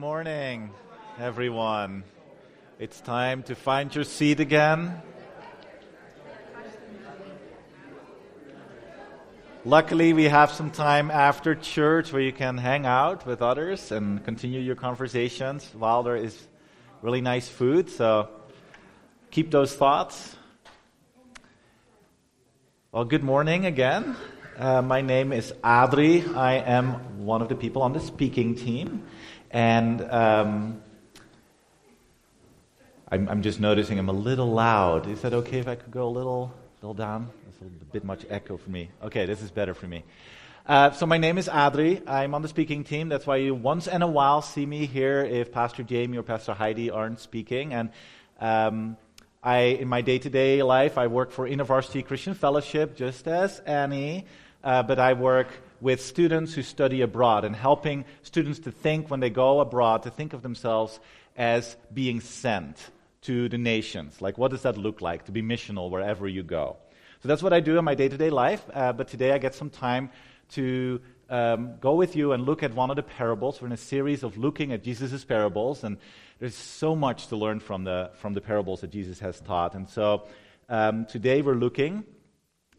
morning, everyone. It's time to find your seat again. Luckily, we have some time after church where you can hang out with others and continue your conversations while there is really nice food. So keep those thoughts. Well, good morning again. Uh, my name is Adri. I am one of the people on the speaking team. And um, I'm, I'm, just noticing I'm a little loud. Is that okay if I could go a little, little down? It's a bit much echo for me. Okay, this is better for me. Uh, so my name is Adri. I'm on the speaking team. That's why you once in a while see me here if Pastor Jamie or Pastor Heidi aren't speaking. And um, I, in my day-to-day life, I work for InterVarsity Christian Fellowship, just as Annie. Uh, but I work with students who study abroad and helping students to think when they go abroad to think of themselves as being sent to the nations. Like, what does that look like to be missional wherever you go? So that's what I do in my day to day life. Uh, but today I get some time to um, go with you and look at one of the parables. We're in a series of looking at Jesus' parables, and there's so much to learn from the, from the parables that Jesus has taught. And so um, today we're looking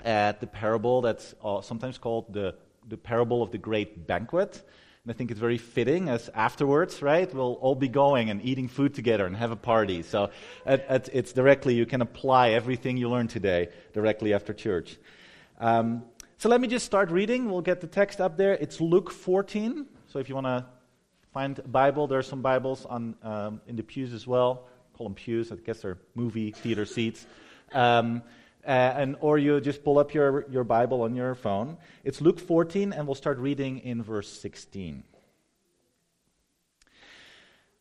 at the parable that's uh, sometimes called the the parable of the great banquet. And I think it's very fitting as afterwards, right, we'll all be going and eating food together and have a party. So at, at, it's directly, you can apply everything you learned today directly after church. Um, so let me just start reading. We'll get the text up there. It's Luke 14. So if you want to find a Bible, there are some Bibles on, um, in the pews as well. Call them pews. I guess they're movie theater seats. Um, uh, and, or you just pull up your, your Bible on your phone. It's Luke 14, and we'll start reading in verse 16.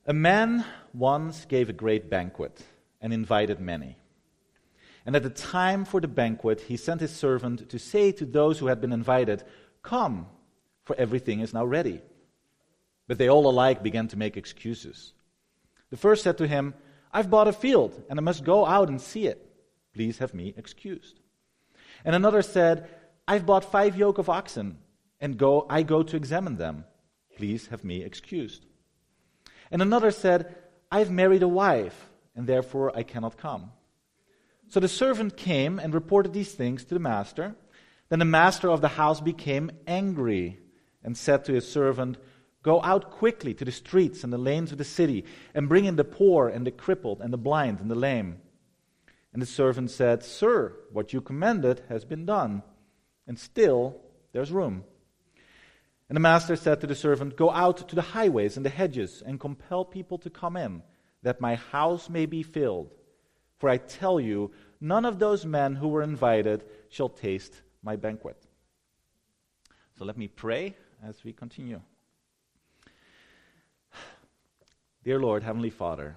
A man once gave a great banquet and invited many. And at the time for the banquet, he sent his servant to say to those who had been invited, Come, for everything is now ready. But they all alike began to make excuses. The first said to him, I've bought a field, and I must go out and see it. Please have me excused. And another said, I've bought five yoke of oxen, and go, I go to examine them. Please have me excused. And another said, I've married a wife, and therefore I cannot come. So the servant came and reported these things to the master. Then the master of the house became angry and said to his servant, Go out quickly to the streets and the lanes of the city, and bring in the poor and the crippled and the blind and the lame. And the servant said, Sir, what you commanded has been done, and still there's room. And the master said to the servant, Go out to the highways and the hedges, and compel people to come in, that my house may be filled. For I tell you, none of those men who were invited shall taste my banquet. So let me pray as we continue. Dear Lord, Heavenly Father,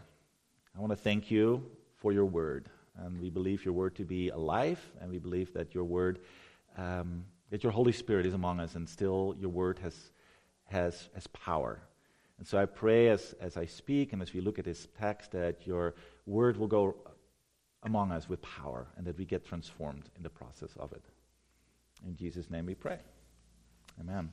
I want to thank you for your word. And we believe your word to be alive, and we believe that your word, um, that your Holy Spirit is among us, and still your word has, has, has power. And so I pray as, as I speak and as we look at this text that your word will go among us with power and that we get transformed in the process of it. In Jesus' name we pray. Amen.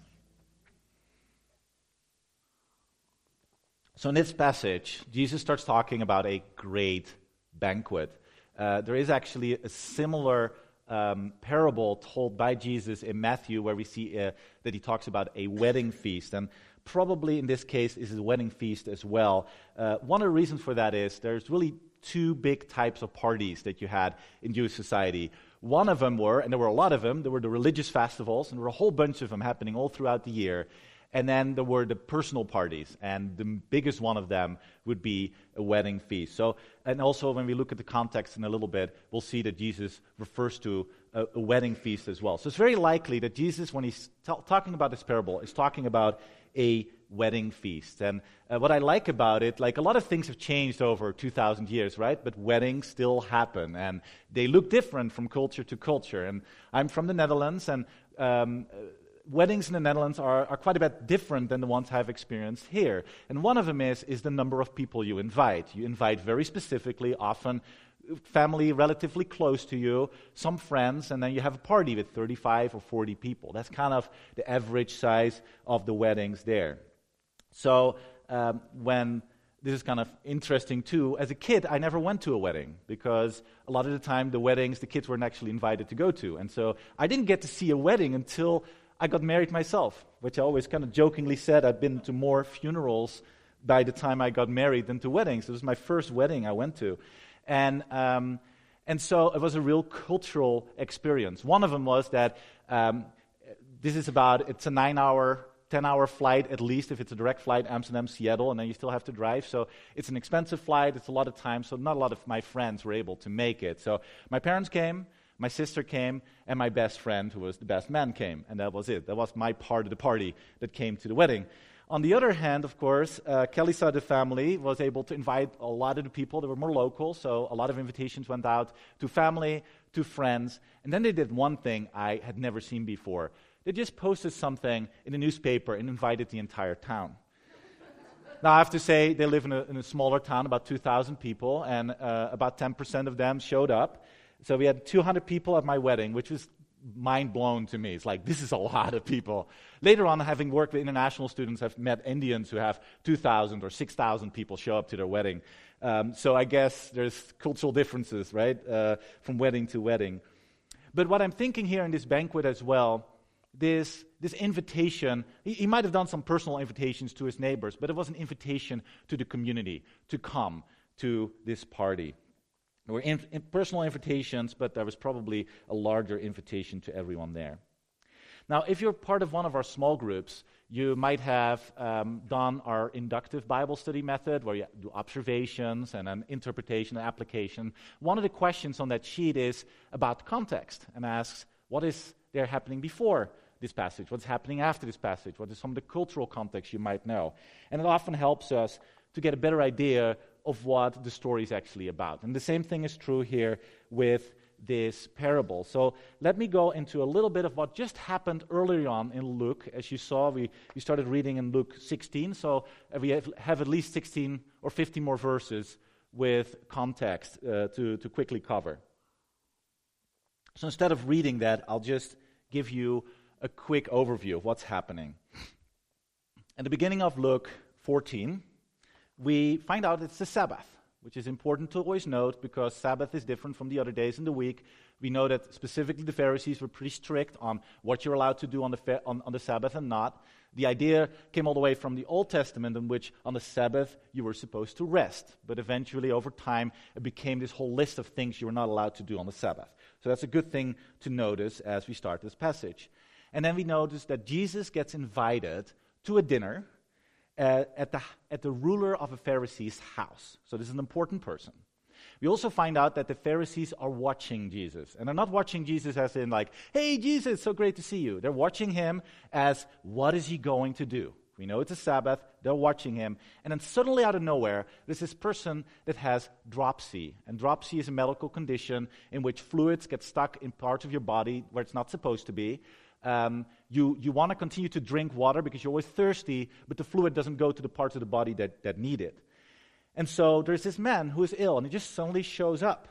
So in this passage, Jesus starts talking about a great banquet. Uh, there is actually a similar um, parable told by Jesus in Matthew where we see uh, that he talks about a wedding feast. And probably in this case is a wedding feast as well. Uh, one of the reasons for that is there's really two big types of parties that you had in Jewish society. One of them were, and there were a lot of them, there were the religious festivals, and there were a whole bunch of them happening all throughout the year. And then there were the personal parties, and the biggest one of them would be a wedding feast. So, and also when we look at the context in a little bit, we'll see that Jesus refers to a, a wedding feast as well. So it's very likely that Jesus, when he's t- talking about this parable, is talking about a wedding feast. And uh, what I like about it, like a lot of things have changed over 2,000 years, right? But weddings still happen, and they look different from culture to culture. And I'm from the Netherlands, and um, weddings in the Netherlands are, are quite a bit different than the ones I've experienced here. And one of them is, is the number of people you invite. You invite very specifically, often family relatively close to you, some friends, and then you have a party with 35 or 40 people. That's kind of the average size of the weddings there. So, um, when this is kind of interesting too. As a kid, I never went to a wedding because a lot of the time the weddings the kids weren't actually invited to go to. And so I didn't get to see a wedding until I got married myself, which I always kind of jokingly said I'd been to more funerals by the time I got married than to weddings. It was my first wedding I went to. And, um, and so it was a real cultural experience. One of them was that um, this is about, it's a nine hour 10 hour flight at least if it's a direct flight amsterdam seattle and then you still have to drive so it's an expensive flight it's a lot of time so not a lot of my friends were able to make it so my parents came my sister came and my best friend who was the best man came and that was it that was my part of the party that came to the wedding on the other hand, of course, uh, Kelly's side of the family was able to invite a lot of the people that were more local, so a lot of invitations went out to family, to friends. And then they did one thing I had never seen before. They just posted something in the newspaper and invited the entire town. now, I have to say, they live in a, in a smaller town, about 2,000 people, and uh, about 10% of them showed up. So we had 200 people at my wedding, which was mind blown to me. It's like, this is a lot of people. Later on, having worked with international students, I've met Indians who have 2,000 or 6,000 people show up to their wedding. Um, so I guess there's cultural differences, right, uh, from wedding to wedding. But what I'm thinking here in this banquet as well this, this invitation. He, he might have done some personal invitations to his neighbors, but it was an invitation to the community to come to this party. There were in, in personal invitations, but there was probably a larger invitation to everyone there. Now, if you're part of one of our small groups, you might have um, done our inductive Bible study method where you do observations and an interpretation and application. One of the questions on that sheet is about context and asks, what is there happening before this passage? What's happening after this passage? What is some of the cultural context you might know? And it often helps us to get a better idea of what the story is actually about. And the same thing is true here with this parable. So let me go into a little bit of what just happened earlier on in Luke. As you saw, we, we started reading in Luke 16, so we have, have at least 16 or 15 more verses with context uh, to, to quickly cover. So instead of reading that, I'll just give you a quick overview of what's happening. At the beginning of Luke 14, we find out it's the Sabbath, which is important to always note because Sabbath is different from the other days in the week. We know that specifically the Pharisees were pretty strict on what you're allowed to do on the, fa- on, on the Sabbath and not. The idea came all the way from the Old Testament, in which on the Sabbath you were supposed to rest. But eventually, over time, it became this whole list of things you were not allowed to do on the Sabbath. So that's a good thing to notice as we start this passage. And then we notice that Jesus gets invited to a dinner at, the, at the ruler of a Pharisee's house. So this is an important person. We also find out that the Pharisees are watching Jesus. And they're not watching Jesus as in, like, hey, Jesus, so great to see you. They're watching him as, what is he going to do? We know it's a Sabbath. They're watching him. And then suddenly, out of nowhere, there's this person that has dropsy. And dropsy is a medical condition in which fluids get stuck in parts of your body where it's not supposed to be. Um, you you want to continue to drink water because you're always thirsty, but the fluid doesn't go to the parts of the body that, that need it. And so there's this man who is ill, and he just suddenly shows up.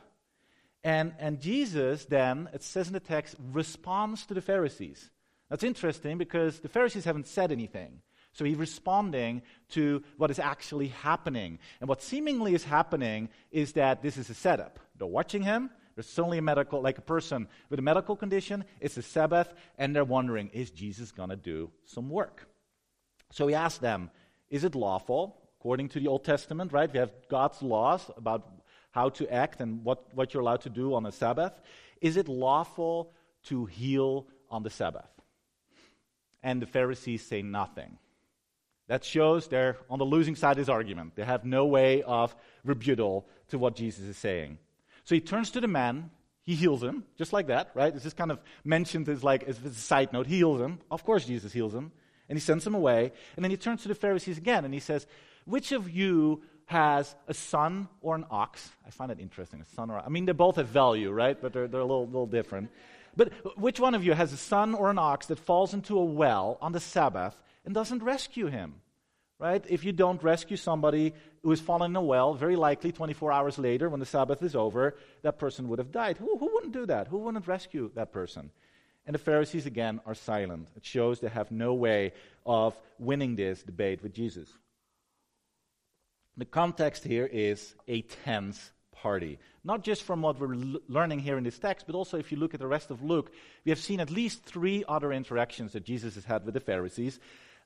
And, and Jesus then, it says in the text, responds to the Pharisees. That's interesting because the Pharisees haven't said anything. So he's responding to what is actually happening. And what seemingly is happening is that this is a setup. They're watching him. There's suddenly a medical, like a person with a medical condition. It's a Sabbath, and they're wondering, is Jesus going to do some work? So he asked them, is it lawful, according to the Old Testament, right? We have God's laws about how to act and what, what you're allowed to do on a Sabbath. Is it lawful to heal on the Sabbath? And the Pharisees say nothing. That shows they're on the losing side of this argument. They have no way of rebuttal to what Jesus is saying. So he turns to the man, he heals him, just like that, right? This is kind of mentioned as like as a side note. He heals him. Of course, Jesus heals him. And he sends him away. And then he turns to the Pharisees again and he says, Which of you has a son or an ox? I find it interesting. A son or I mean, they both have value, right? But they're, they're a little, little different. But which one of you has a son or an ox that falls into a well on the Sabbath and doesn't rescue him. Right? If you don't rescue somebody who has fallen in a well, very likely 24 hours later, when the Sabbath is over, that person would have died. Who, who wouldn't do that? Who wouldn't rescue that person? And the Pharisees, again, are silent. It shows they have no way of winning this debate with Jesus. The context here is a tense party. Not just from what we're l- learning here in this text, but also if you look at the rest of Luke, we have seen at least three other interactions that Jesus has had with the Pharisees.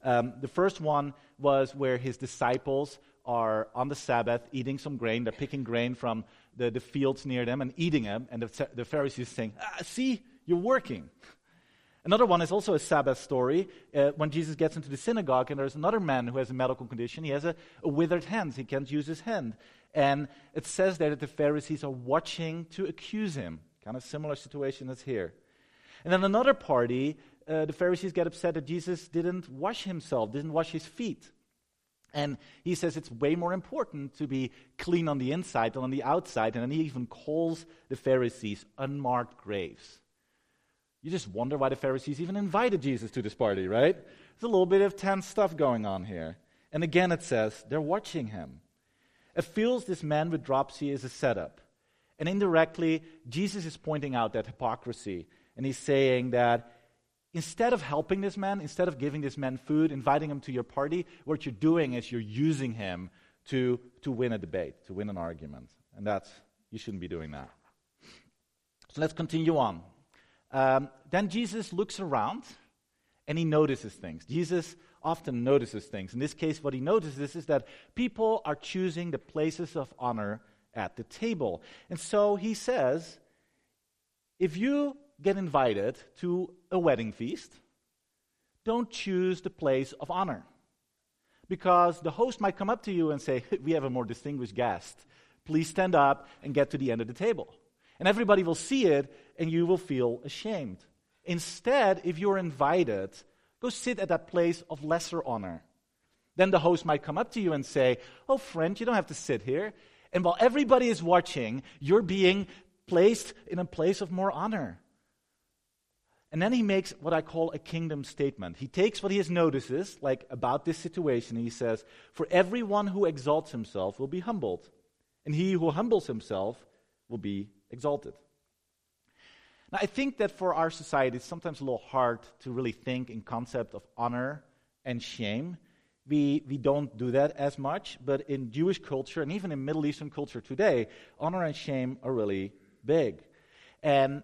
Um, the first one was where his disciples are on the Sabbath eating some grain. They're picking grain from the, the fields near them and eating them. And the, the Pharisees saying, ah, See, you're working. Another one is also a Sabbath story uh, when Jesus gets into the synagogue and there's another man who has a medical condition. He has a, a withered hand, he can't use his hand. And it says there that the Pharisees are watching to accuse him. Kind of similar situation as here. And then another party, uh, the Pharisees get upset that Jesus didn't wash himself, didn't wash his feet. And he says it's way more important to be clean on the inside than on the outside. And then he even calls the Pharisees unmarked graves. You just wonder why the Pharisees even invited Jesus to this party, right? There's a little bit of tense stuff going on here. And again, it says they're watching him. It feels this man with dropsy is a setup. And indirectly, Jesus is pointing out that hypocrisy. And he's saying that instead of helping this man, instead of giving this man food, inviting him to your party, what you're doing is you're using him to, to win a debate, to win an argument. And that's, you shouldn't be doing that. So let's continue on. Um, then Jesus looks around and he notices things. Jesus often notices things. In this case, what he notices is that people are choosing the places of honor at the table. And so he says, if you get invited to a wedding feast, don't choose the place of honor. Because the host might come up to you and say, We have a more distinguished guest. Please stand up and get to the end of the table. And everybody will see it, and you will feel ashamed. Instead, if you're invited, go sit at that place of lesser honor. Then the host might come up to you and say, Oh, friend, you don't have to sit here. And while everybody is watching, you're being placed in a place of more honor. And then he makes what I call a kingdom statement. He takes what he has notices, like about this situation, and he says, For everyone who exalts himself will be humbled, and he who humbles himself will be exalted. Now, I think that for our society, it's sometimes a little hard to really think in concept of honor and shame. We, we don't do that as much, but in Jewish culture and even in Middle Eastern culture today, honor and shame are really big. And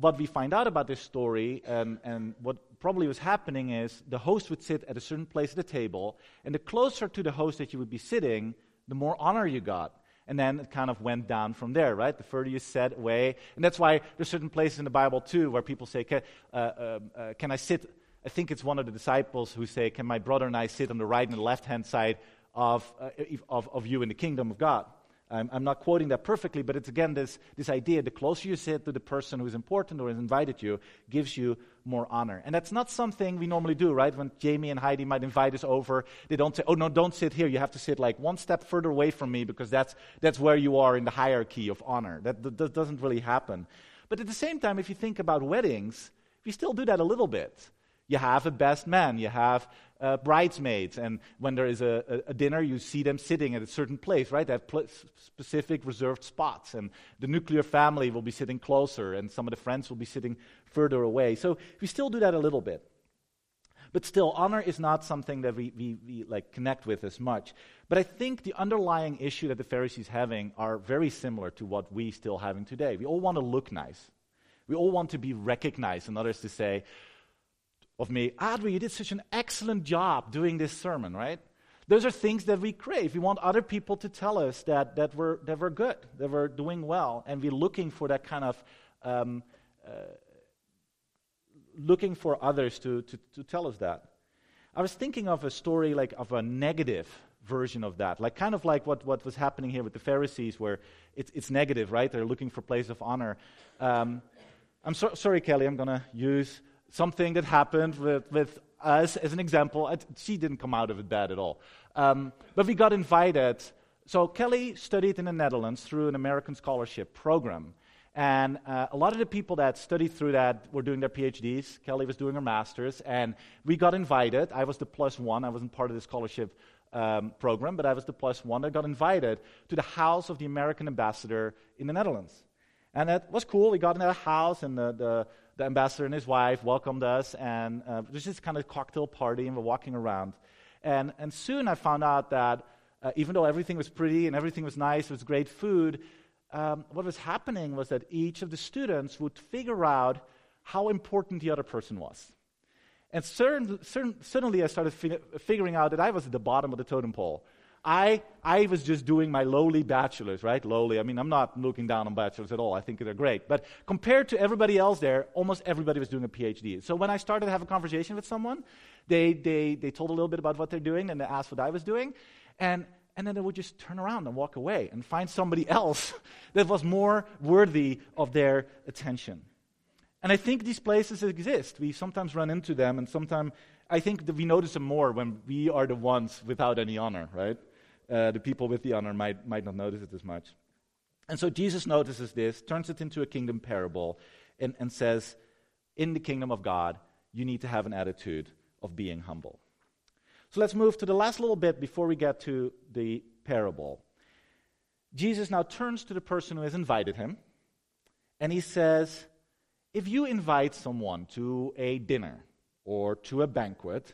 what we find out about this story and, and what probably was happening is the host would sit at a certain place at the table, and the closer to the host that you would be sitting, the more honor you got. And then it kind of went down from there, right? The further you sat away. And that's why there's certain places in the Bible, too, where people say, can, uh, uh, uh, can I sit? I think it's one of the disciples who say, Can my brother and I sit on the right and the left hand side of, uh, of, of you in the kingdom of God? I'm, I'm, not quoting that perfectly, but it's again this, this idea the closer you sit to the person who is important or has invited you, gives you more honor. And that's not something we normally do, right? When Jamie and Heidi might invite us over, they don't say, oh, no, don't sit here. You have to sit like one step further away from me because that's, that's where you are in the hierarchy of honor. That, that, that doesn't really happen. But at the same time, if you think about weddings, we still do that a little bit. You have a best man, you have uh, bridesmaids, and when there is a, a, a, dinner, you see them sitting at a certain place, right? They have pl- specific reserved spots, and the nuclear family will be sitting closer, and some of the friends will be sitting further away. So we still do that a little bit. But still, honor is not something that we, we, we like connect with as much. But I think the underlying issue that the Pharisees having are very similar to what we still having today. We all want to look nice. We all want to be recognized, and others to say, of me, Adri, you did such an excellent job doing this sermon, right? Those are things that we crave. We want other people to tell us that, that, we're, that we're good, that we're doing well, and we're looking for that kind of, um, uh, looking for others to, to, to tell us that. I was thinking of a story like of a negative version of that, like kind of like what, what was happening here with the Pharisees, where it's, it's negative, right? They're looking for place of honor. Um, I'm so, sorry, Kelly, I'm going to use something that happened with, with us as an example. She didn't come out of it bad at all. Um, but we got invited. So Kelly studied in the Netherlands through an American scholarship program. And uh, a lot of the people that studied through that were doing their PhDs. Kelly was doing her master's. And we got invited. I was the plus one. I wasn't part of the scholarship um, program, but I was the plus one that got invited to the house of the American ambassador in the Netherlands. And it was cool. We got in that house, and the, the, the ambassador and his wife welcomed us, and uh, it was just kind of cocktail party, and we're walking around. And, and soon I found out that uh, even though everything was pretty and everything was nice, it was great food, um, what was happening was that each of the students would figure out how important the other person was. And certain, certain, suddenly I started fi- figuring out that I was at the bottom of the totem pole. I, I was just doing my lowly bachelor's, right? Lowly. I mean, I'm not looking down on bachelors at all. I think they're great. But compared to everybody else there, almost everybody was doing a PhD. So when I started to have a conversation with someone, they, they, they told a little bit about what they're doing and they asked what I was doing. And, and then they would just turn around and walk away and find somebody else that was more worthy of their attention. And I think these places exist. We sometimes run into them, and sometimes I think that we notice them more when we are the ones without any honor, right? Uh, the people with the honor might, might not notice it as much. And so Jesus notices this, turns it into a kingdom parable, and, and says, In the kingdom of God, you need to have an attitude of being humble. So let's move to the last little bit before we get to the parable. Jesus now turns to the person who has invited him, and he says, If you invite someone to a dinner or to a banquet,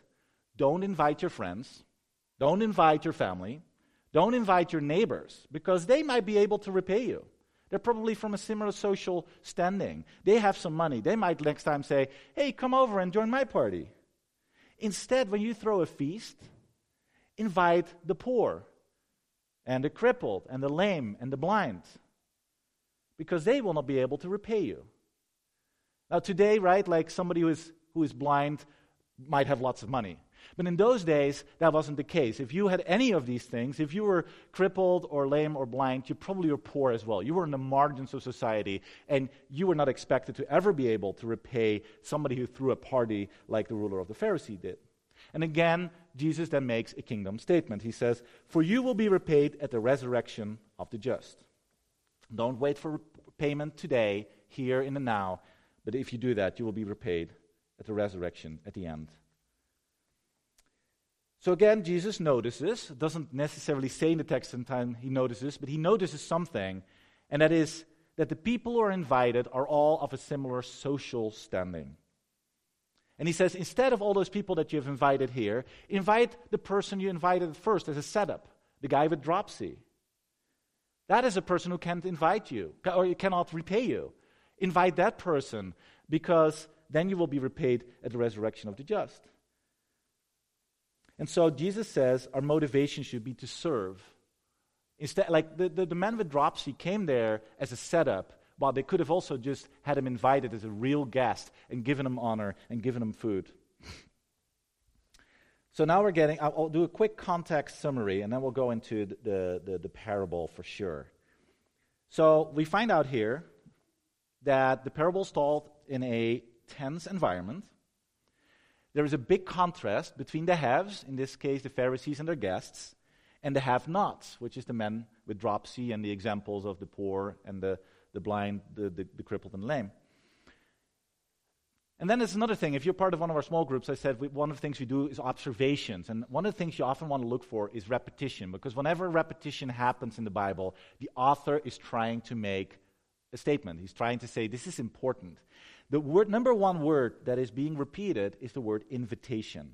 don't invite your friends, don't invite your family, don't invite your neighbors because they might be able to repay you. They're probably from a similar social standing. They have some money. They might next time say, hey, come over and join my party. Instead, when you throw a feast, invite the poor and the crippled and the lame and the blind because they will not be able to repay you. Now, today, right, like somebody who is, who is blind might have lots of money. But in those days, that wasn't the case. If you had any of these things, if you were crippled or lame or blind, you probably were poor as well. You were in the margins of society, and you were not expected to ever be able to repay somebody who threw a party like the ruler of the Pharisee did. And again, Jesus then makes a kingdom statement. He says, For you will be repaid at the resurrection of the just. Don't wait for payment today, here in the now, but if you do that, you will be repaid at the resurrection at the end. So again, Jesus notices, doesn't necessarily say in the text sometimes he notices, but he notices something, and that is that the people who are invited are all of a similar social standing. And he says, instead of all those people that you have invited here, invite the person you invited first as a setup, the guy with dropsy. That is a person who can't invite you, or cannot repay you. Invite that person, because then you will be repaid at the resurrection of the just. And so Jesus says our motivation should be to serve. Instead, like the, the, the man with dropsy came there as a setup, while they could have also just had him invited as a real guest and given him honor and given him food. so now we're getting, I'll, I'll, do a quick context summary and then we'll go into the, the, the parable for sure. So we find out here that the parable is told in a tense environment there is a big contrast between the haves, in this case the Pharisees and their guests, and the have nots, which is the men with dropsy and the examples of the poor and the, the blind, the, the, the crippled and lame. And then there's another thing. If you're part of one of our small groups, I said we, one of the things we do is observations. And one of the things you often want to look for is repetition, because whenever repetition happens in the Bible, the author is trying to make a statement. He's trying to say, this is important. The word, number one word that is being repeated is the word invitation.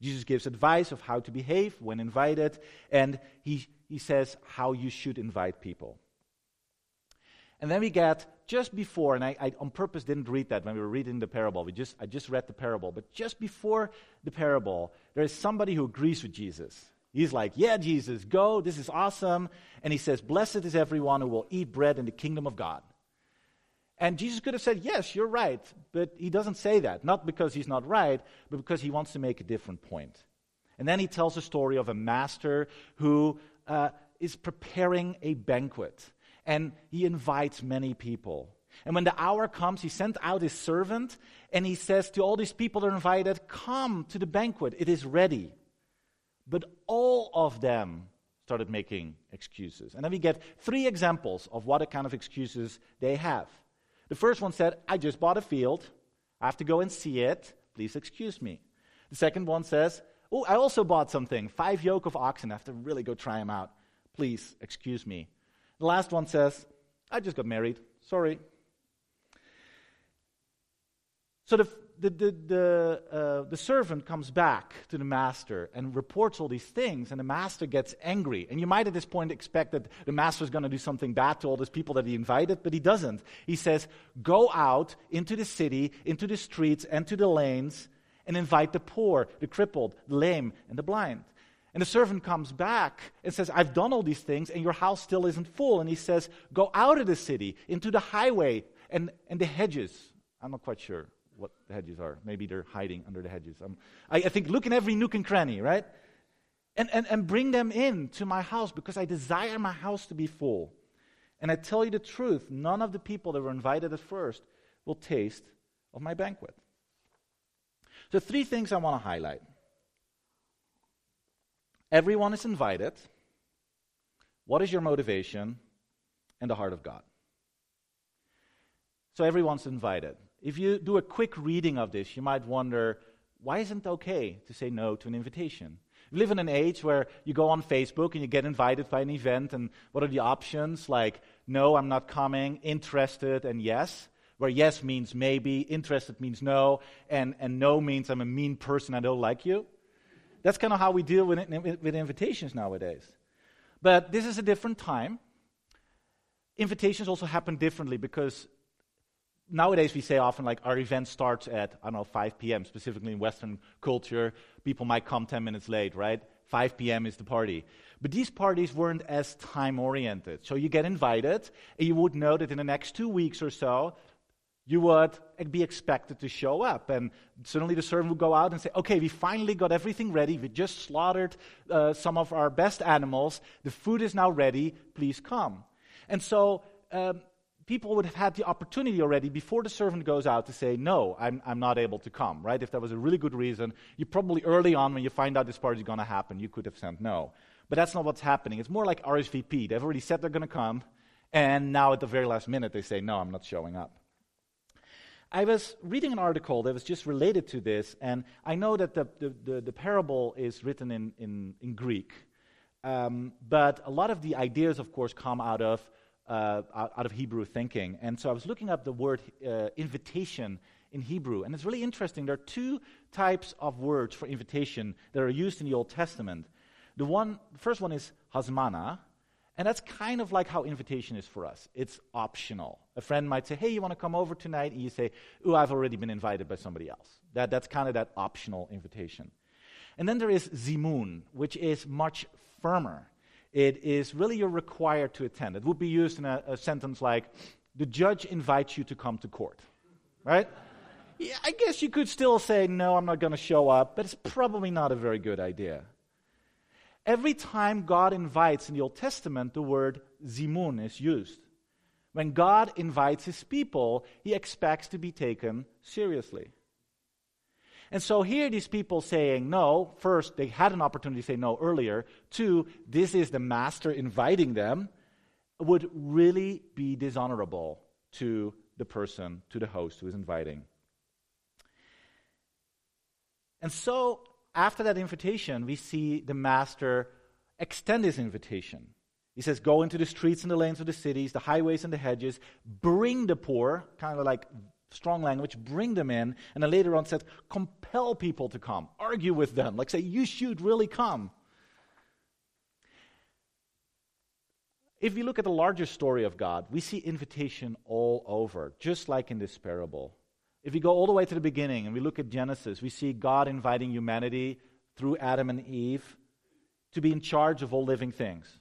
Jesus gives advice of how to behave when invited, and he, he says how you should invite people. And then we get just before, and I, I, on purpose didn't read that when we were reading the parable. We just, I just read the parable. But just before the parable, there is somebody who agrees with Jesus. He's like, Yeah, Jesus, go. This is awesome. And he says, Blessed is everyone who will eat bread in the kingdom of God. And Jesus could have said, Yes, you're right. But he doesn't say that. Not because he's not right, but because he wants to make a different point. And then he tells a story of a master who uh, is preparing a banquet. And he invites many people. And when the hour comes, he sent out his servant and he says to all these people that are invited, Come to the banquet, it is ready. But all of them started making excuses. And then we get three examples of what kind of excuses they have. The first one said, I just bought a field. I have to go and see it. Please excuse me. The second one says, Oh, I also bought something five yoke of oxen. I have to really go try them out. Please excuse me. The last one says, I just got married. Sorry. So the, the, the, the, uh, the servant comes back to the master and reports all these things, and the master gets angry. And you might at this point expect that the master is going to do something bad to all these people that he invited, but he doesn't. He says, Go out into the city, into the streets, and to the lanes, and invite the poor, the crippled, the lame, and the blind. And the servant comes back and says, I've done all these things, and your house still isn't full. And he says, Go out of the city, into the highway and, and the hedges. I'm not quite sure what the hedges are. Maybe they're hiding under the hedges. Um, I, I think look in every nook and cranny, right? And, and, and bring them in to my house because I desire my house to be full. And I tell you the truth, none of the people that were invited at first will taste of my banquet. So, three things I want to highlight. Everyone is invited. What is your motivation? And the heart of God. So, everyone's invited. If you do a quick reading of this, you might wonder why isn't it okay to say no to an invitation? We live in an age where you go on Facebook and you get invited by an event, and what are the options? Like, no, I'm not coming, interested, and yes. Where yes means maybe, interested means no, and, and no means I'm a mean person, I don't like you. That's kind of how we deal with, with invitations nowadays. But this is a different time. Invitations also happen differently because nowadays we say often like our event starts at i don't know 5 p.m specifically in western culture. People might come 10 minutes late right? 5 p.m is the party. But these parties weren't as time oriented so you get invited and you would know that in the next two weeks or so you would be expected to show up. And suddenly the servant would go out and say okay we finally got everything ready. We just slaughtered uh, some of our best animals. The food is now ready. Please come. And so um, people would have had the opportunity already before the servant goes out to say, No, I'm, I'm not able to come, right? If there was a really good reason, you probably early on, when you find out this party is going to happen, you could have said no. But that's not what's happening. It's more like RSVP. They've already said they're going to come, and now at the very last minute they say, No, I'm not showing up. I was reading an article that was just related to this, and I know that the, the, the, the parable is written in, in, in Greek. Um, but a lot of the ideas, of course, come out of uh, out of Hebrew thinking. And so I was looking up the word uh, invitation in Hebrew, and it's really interesting. There are two types of words for invitation that are used in the Old Testament. The one, the first one is hazmana, and that's kind of like how invitation is for us. It's optional. A friend might say, "Hey, you want to come over tonight?" And you say, "Oh, I've already been invited by somebody else." That, that's kind of that optional invitation. And then there is zimun, which is much firmer it is really you're required to attend. It would be used in a, a sentence like, the judge invites you to come to court, right? yeah, I guess you could still say, no, I'm not going to show up, but it's probably not a very good idea. Every time God invites in the Old Testament, the word zimun is used. When God invites his people, he expects to be taken seriously. And so here these people saying no, first, they had an opportunity to say no earlier. Two, this is the master inviting them, would really be dishonorable to the person, to the host who is inviting. And so after that invitation, we see the master extend his invitation. He says, Go into the streets and the lanes of the cities, the highways and the hedges, bring the poor, kind of like strong language, bring them in, and then later on says, compel people to come, argue with them, like say, you should really come. If we look at the larger story of God, we see invitation all over, just like in this parable. If we go all the way to the beginning and we look at Genesis, we see God inviting humanity through Adam and Eve to be in charge of all living things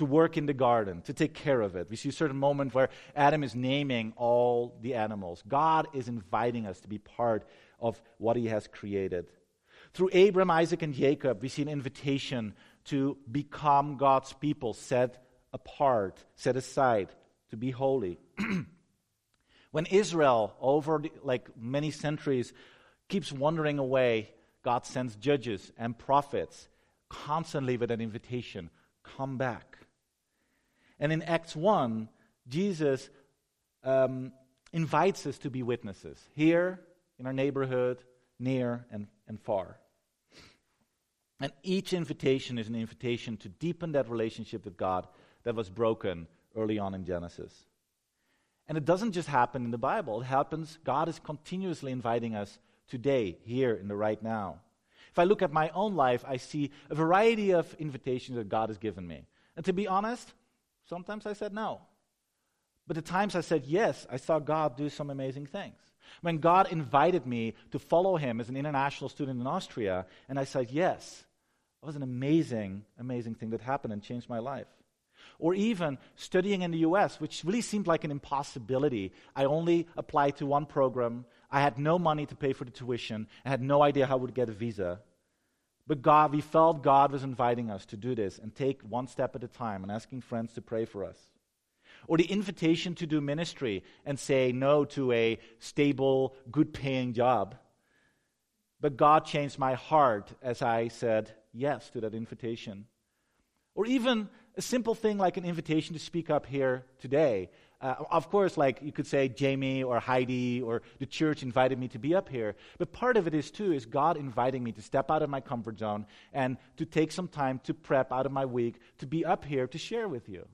to work in the garden, to take care of it. We see a certain moment where Adam is naming all the animals. God is inviting us to be part of what he has created. Through Abram, Isaac, and Jacob, we see an invitation to become God's people, set apart, set aside, to be holy. when Israel, over the, like many centuries, keeps wandering away, God sends judges and prophets constantly with an invitation come back. And in Acts 1, Jesus um, invites us to be witnesses here, in our neighborhood, near and, and far. And each invitation is an invitation to deepen that relationship with God that was broken early on in Genesis. And it doesn't just happen in the Bible, it happens, God is continuously inviting us today, here, in the right now. If I look at my own life, I see a variety of invitations that God has given me. And to be honest, sometimes I said no. But the times I said yes, I saw God do some amazing things. When God invited me to follow Him as an international student in Austria, and I said yes, it was an amazing, amazing thing that happened and changed my life. Or even studying in the US, which really seemed like an impossibility. I only applied to one program. I had no money to pay for the tuition. I had no idea how I would get a visa. But God, we felt God was inviting us to do this and take one step at a time and asking friends to pray for us. Or the invitation to do ministry and say no to a stable, good paying job. But God changed my heart as I said yes to that invitation. Or even a simple thing like an invitation to speak up here today. Uh, of course, like you could say Jamie or Heidi or the church invited me to be up here. But part of it is too is God inviting me to step out of my comfort zone and to take some time to prep out of my week to be up here to share with you.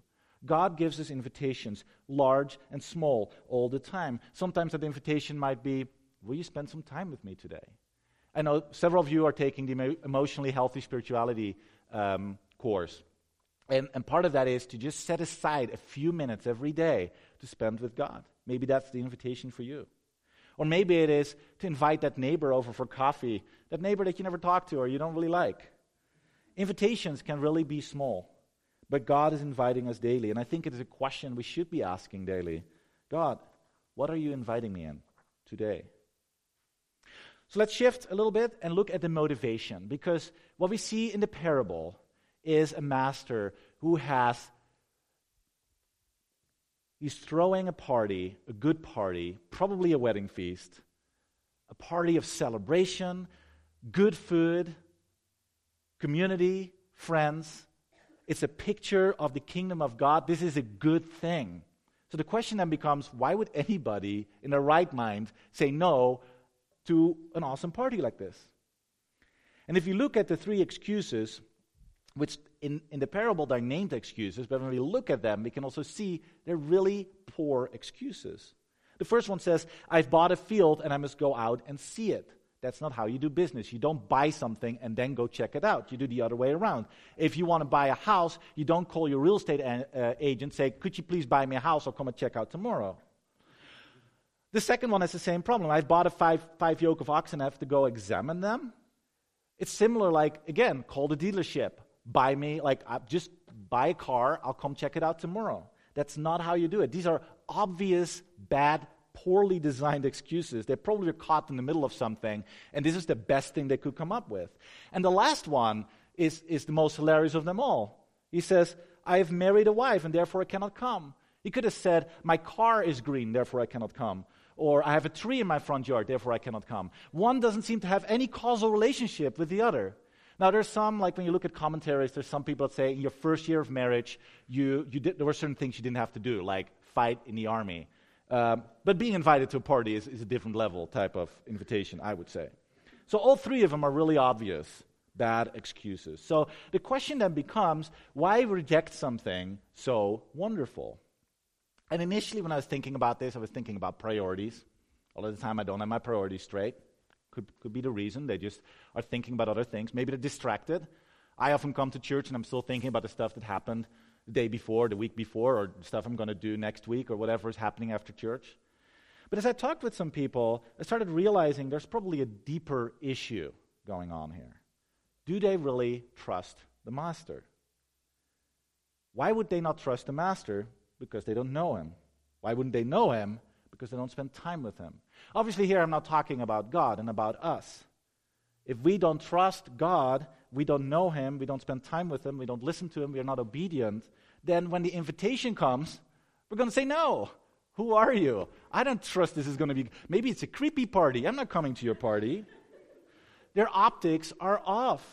God gives us invitations, large and small, all the time. Sometimes that invitation might be, Will you spend some time with me today? I know several of you are taking the emotionally healthy spirituality um, course. And, and part of that is to just set aside a few minutes every day to spend with God. Maybe that's the invitation for you. Or maybe it is to invite that neighbor over for coffee, that neighbor that you never talk to or you don't really like. Invitations can really be small, but God is inviting us daily. And I think it is a question we should be asking daily God, what are you inviting me in today? So let's shift a little bit and look at the motivation, because what we see in the parable is a master who has he's throwing a party, a good party, probably a wedding feast, a party of celebration, good food, community, friends. It's a picture of the kingdom of God. This is a good thing. So the question then becomes why would anybody in their right mind say no to an awesome party like this? And if you look at the three excuses, which in, in the parable they're named excuses, but when we look at them, we can also see they're really poor excuses. The first one says, I've bought a field and I must go out and see it. That's not how you do business. You don't buy something and then go check it out. You do the other way around. If you want to buy a house, you don't call your real estate a- uh, agent say, "Could you please buy me a house? I'll come and check out tomorrow." The second one has the same problem. I've bought a five, five yoke of oxen. I have to go examine them. It's similar, like again, call the dealership buy me, like, uh, just buy a car, I'll come check it out tomorrow. That's not how you do it. These are obvious, bad, poorly designed excuses. They probably were caught in the middle of something, and this is the best thing they could come up with. And the last one is, is the most hilarious of them all. He says, I have married a wife, and therefore I cannot come. He could have said, My car is green, therefore I cannot come. Or I have a tree in my front yard, therefore I cannot come. One doesn't seem to have any causal relationship with the other. Now, there's some, like when you look at commentaries, there's some people that say in your first year of marriage, you, you did, there were certain things you didn't have to do, like fight in the army. Um, but being invited to a party is, is a different level type of invitation, I would say. So all three of them are really obvious bad excuses. So the question then becomes why reject something so wonderful? And initially, when I was thinking about this, I was thinking about priorities. All of the time, I don't have my priorities straight. Could, could be the reason. They just are thinking about other things. Maybe they're distracted. I often come to church and I'm still thinking about the stuff that happened the day before, the week before, or stuff I'm going to do next week, or whatever is happening after church. But as I talked with some people, I started realizing there's probably a deeper issue going on here. Do they really trust the master? Why would they not trust the master? Because they don't know him. Why wouldn't they know him? Because they don't spend time with him. Obviously, here I'm not talking about God and about us. If we don't trust God, we don't know Him, we don't spend time with Him, we don't listen to Him, we are not obedient, then when the invitation comes, we're going to say no. Who are you? I don't trust this is going to be. Maybe it's a creepy party. I'm not coming to your party. Their optics are off.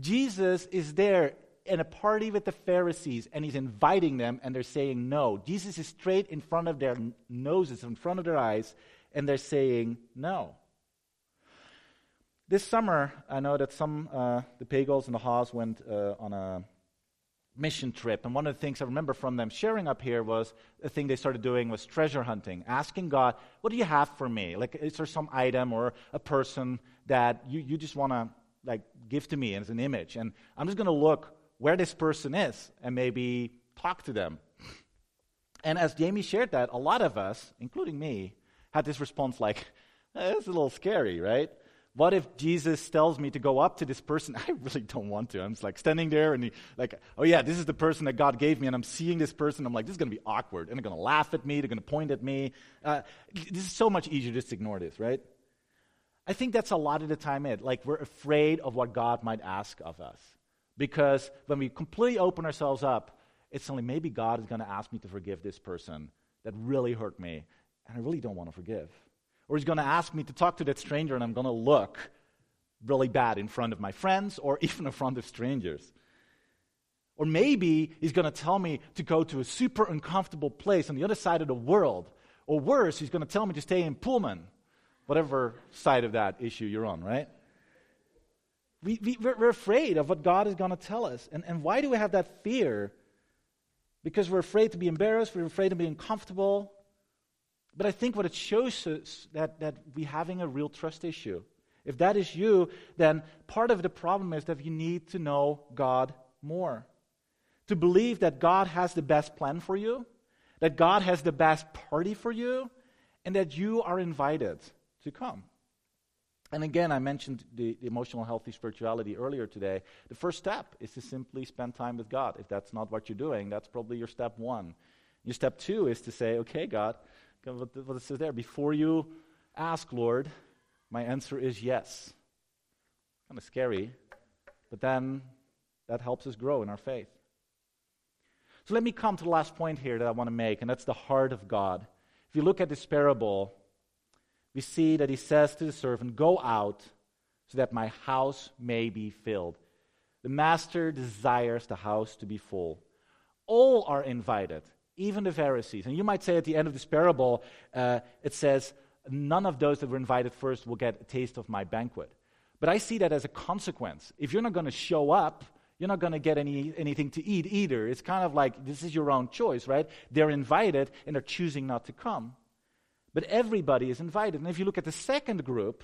Jesus is there in a party with the Pharisees and he's inviting them and they're saying no. Jesus is straight in front of their noses, in front of their eyes, and they're saying no. This summer, I know that some, uh, the Pagels and the Haas went uh, on a mission trip. And one of the things I remember from them sharing up here was the thing they started doing was treasure hunting, asking God, What do you have for me? Like, is there some item or a person that you, you just want to like give to me as an image? And I'm just going to look where this person is and maybe talk to them. And as Jamie shared that, a lot of us, including me, had this response like, eh, It's a little scary, right? What if Jesus tells me to go up to this person? I really don't want to. I'm just like standing there and he, like, oh yeah, this is the person that God gave me, and I'm seeing this person. I'm like, this is to be awkward. And they're to laugh at me. They're to point at me. Uh, this is so much easier just to ignore this, right? I think that's a lot of the time it. Like, we're afraid of what God might ask of us. Because when we completely open ourselves up, it's only maybe God is going to ask me to forgive this person that really hurt me, and I really don't want to forgive. Or he's going to ask me to talk to that stranger and I'm going to look really bad in front of my friends or even in front of strangers. Or maybe he's going to tell me to go to a super uncomfortable place on the other side of the world. Or worse, he's going to tell me to stay in Pullman, whatever side of that issue you're on, right? We, we, we're afraid of what God is going to tell us. And, and why do we have that fear? Because we're afraid to be embarrassed, we're afraid to be uncomfortable, but I think what it shows us that, that we're having a real trust issue. If that is you, then part of the problem is that you need to know God more. To believe that God has the best plan for you, that God has the best party for you, and that you are invited to come. And again, I mentioned the, the, emotional healthy spirituality earlier today. The first step is to simply spend time with God. If that's not what you're doing, that's probably your step one. Your step two is to say, okay, God, what, it says there. Before you ask, Lord, my answer is yes. Kind of scary, but then that helps us grow in our faith. So let me come to the last point here that I want to make, and that's the heart of God. If you look at this parable, we see that he says to the servant, Go out so that my house may be filled. The master desires the house to be full. All are invited even the Pharisees. And you might say at the end of this parable, uh, it says, None of those that were invited first will get a taste of my banquet. But I see that as a consequence. If you're not going to show up, you're not going to get any, anything to eat either. It's kind of like this is your own choice, right? They're invited and they're choosing not to come. But everybody is invited. And if you look at the second group,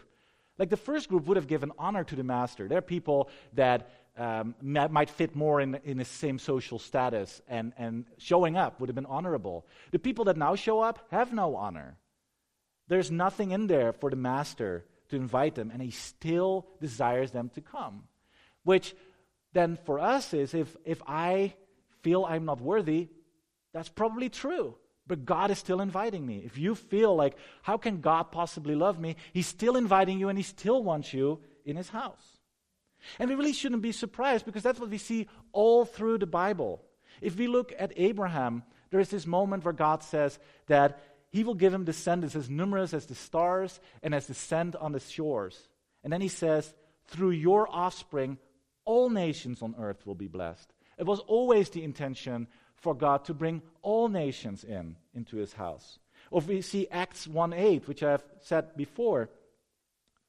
like the first group would have given honor to the master. They're people that um, might fit more in, in the same social status, and, and showing up would have been honorable. The people that now show up have no honor. There's nothing in there for the master to invite them, and he still desires them to come. Which then for us is if, if I feel I'm not worthy, that's probably true. But God is still inviting me. If you feel like, how can God possibly love me? He's still inviting you and he still wants you in his house. And we really shouldn't be surprised because that's what we see all through the Bible. If we look at Abraham, there is this moment where God says that he will give him descendants as numerous as the stars and as the sand on the shores. And then he says, through your offspring, all nations on earth will be blessed. It was always the intention for God to bring all nations in into his house. Or if we see Acts 1 8, which I've said before,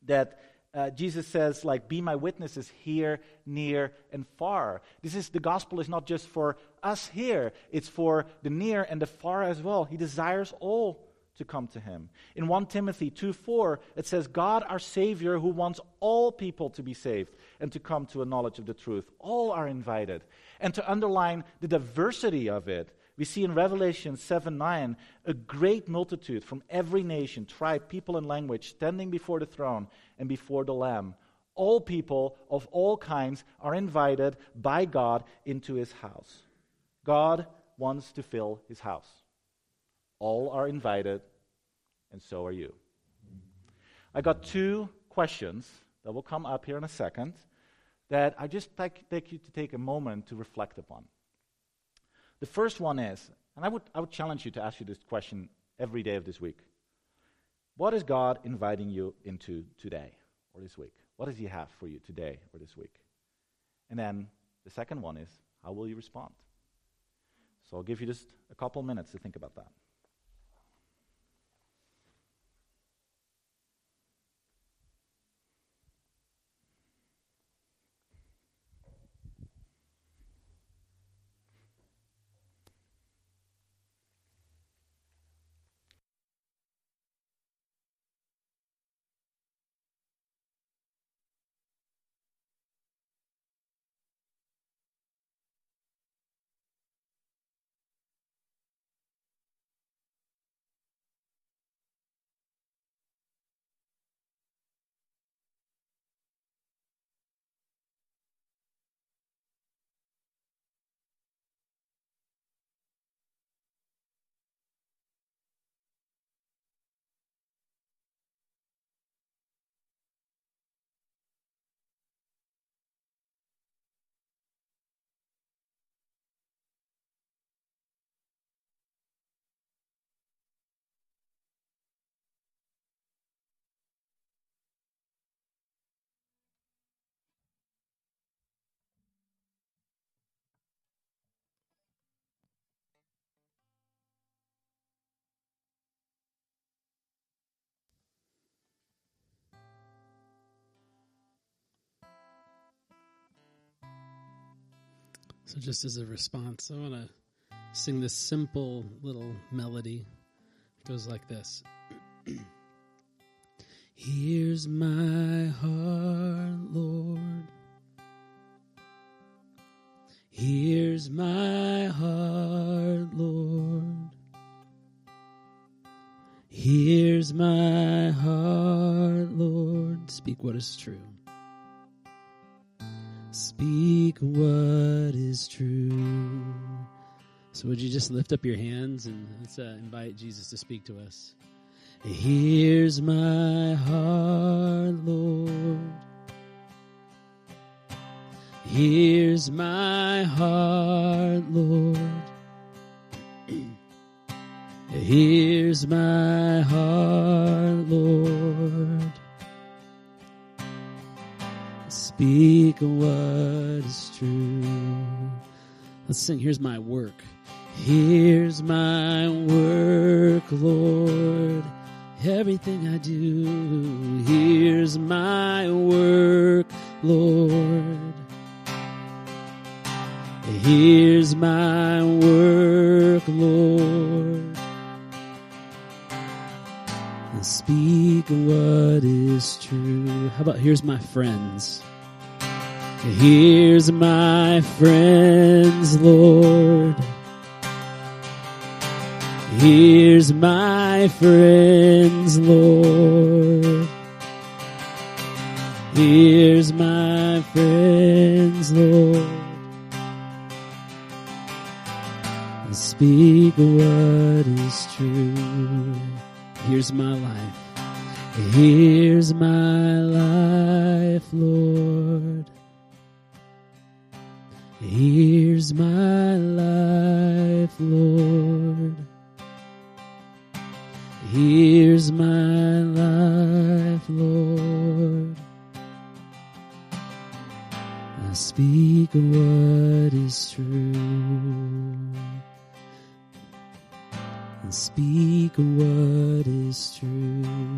that uh, Jesus says, like, be my witnesses here, near, and far. This is the gospel is not just for us here, it's for the near and the far as well. He desires all to come to him. In 1 Timothy 2 4, it says, God our Savior, who wants all people to be saved and to come to a knowledge of the truth. All are invited. And to underline the diversity of it, we see in Revelation 7 9 a great multitude from every nation, tribe, people, and language standing before the throne and before the Lamb. All people of all kinds are invited by God into his house. God wants to fill his house. All are invited, and so are you. I got two questions that will come up here in a second that I just like, take you to take a moment to reflect upon. The first one is, and I would, I would challenge you to ask you this question every day of this week. What is God inviting you into today or this week? What does He have for you today or this week? And then the second one is, how will you respond? So I'll give you just a couple minutes to think about that. So, just as a response, I want to sing this simple little melody. It goes like this Here's my heart, Lord. Here's my heart, Lord. Here's my heart, Lord. Speak what is true. Speak what is true. So, would you just lift up your hands and let's uh, invite Jesus to speak to us? Here's my heart, Lord. Here's my heart, Lord. Here's my heart, Lord. Speak what is true. Let's sing. Here's my work. Here's my work, Lord. Everything I do. Here's my work, Lord. Here's my work, Lord. And speak what is true. How about here's my friends? Here's my friends, Lord. Here's my friends, Lord. Here's my friends, Lord. Speak what is true. Here's my life. Here's my life, Lord. Here's my life, Lord. Here's my life, Lord. I speak what is true. And speak what is true.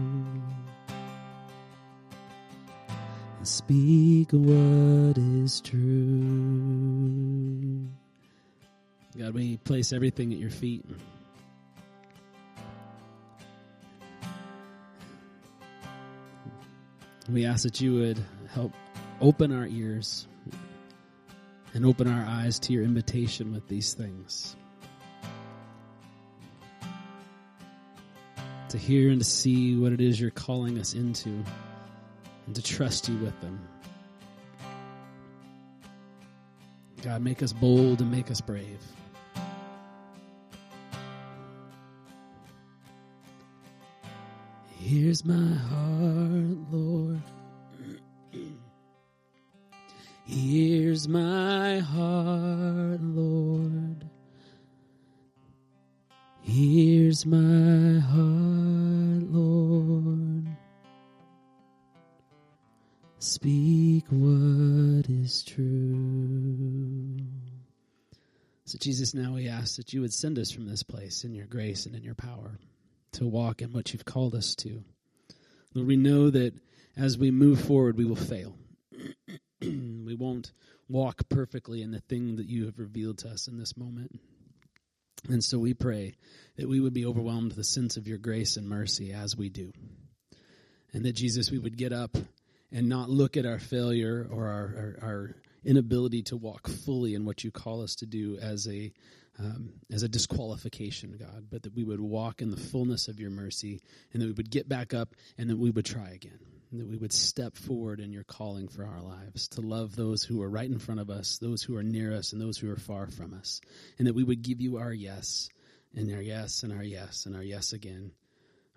Speak what is true. God, we place everything at your feet. We ask that you would help open our ears and open our eyes to your invitation with these things. To hear and to see what it is you're calling us into and to trust you with them. God, make us bold and make us brave. Here's my heart, Lord. Here's my heart, Jesus, now we ask that you would send us from this place in your grace and in your power to walk in what you've called us to. Lord, we know that as we move forward, we will fail. we won't walk perfectly in the thing that you have revealed to us in this moment. And so we pray that we would be overwhelmed with the sense of your grace and mercy as we do. And that, Jesus, we would get up and not look at our failure or our, our, our inability to walk fully in what you call us to do as a um, as a disqualification, God, but that we would walk in the fullness of your mercy and that we would get back up and that we would try again. That we would step forward in your calling for our lives to love those who are right in front of us, those who are near us, and those who are far from us. And that we would give you our yes, and our yes, and our yes, and our yes again.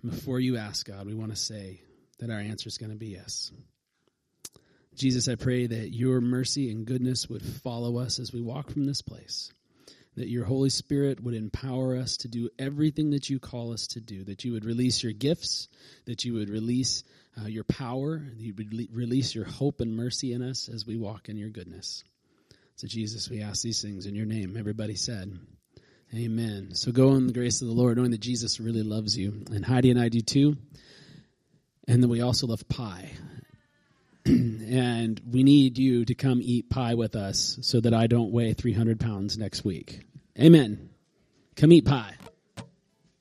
And before you ask, God, we want to say that our answer is going to be yes. Jesus, I pray that your mercy and goodness would follow us as we walk from this place that your Holy Spirit would empower us to do everything that you call us to do, that you would release your gifts, that you would release uh, your power, that you would le- release your hope and mercy in us as we walk in your goodness. So, Jesus, we ask these things in your name. Everybody said, Amen. So go in the grace of the Lord, knowing that Jesus really loves you. And Heidi and I do too. And then we also love pie. and we need you to come eat pie with us so that I don't weigh 300 pounds next week. Amen. Come eat pie.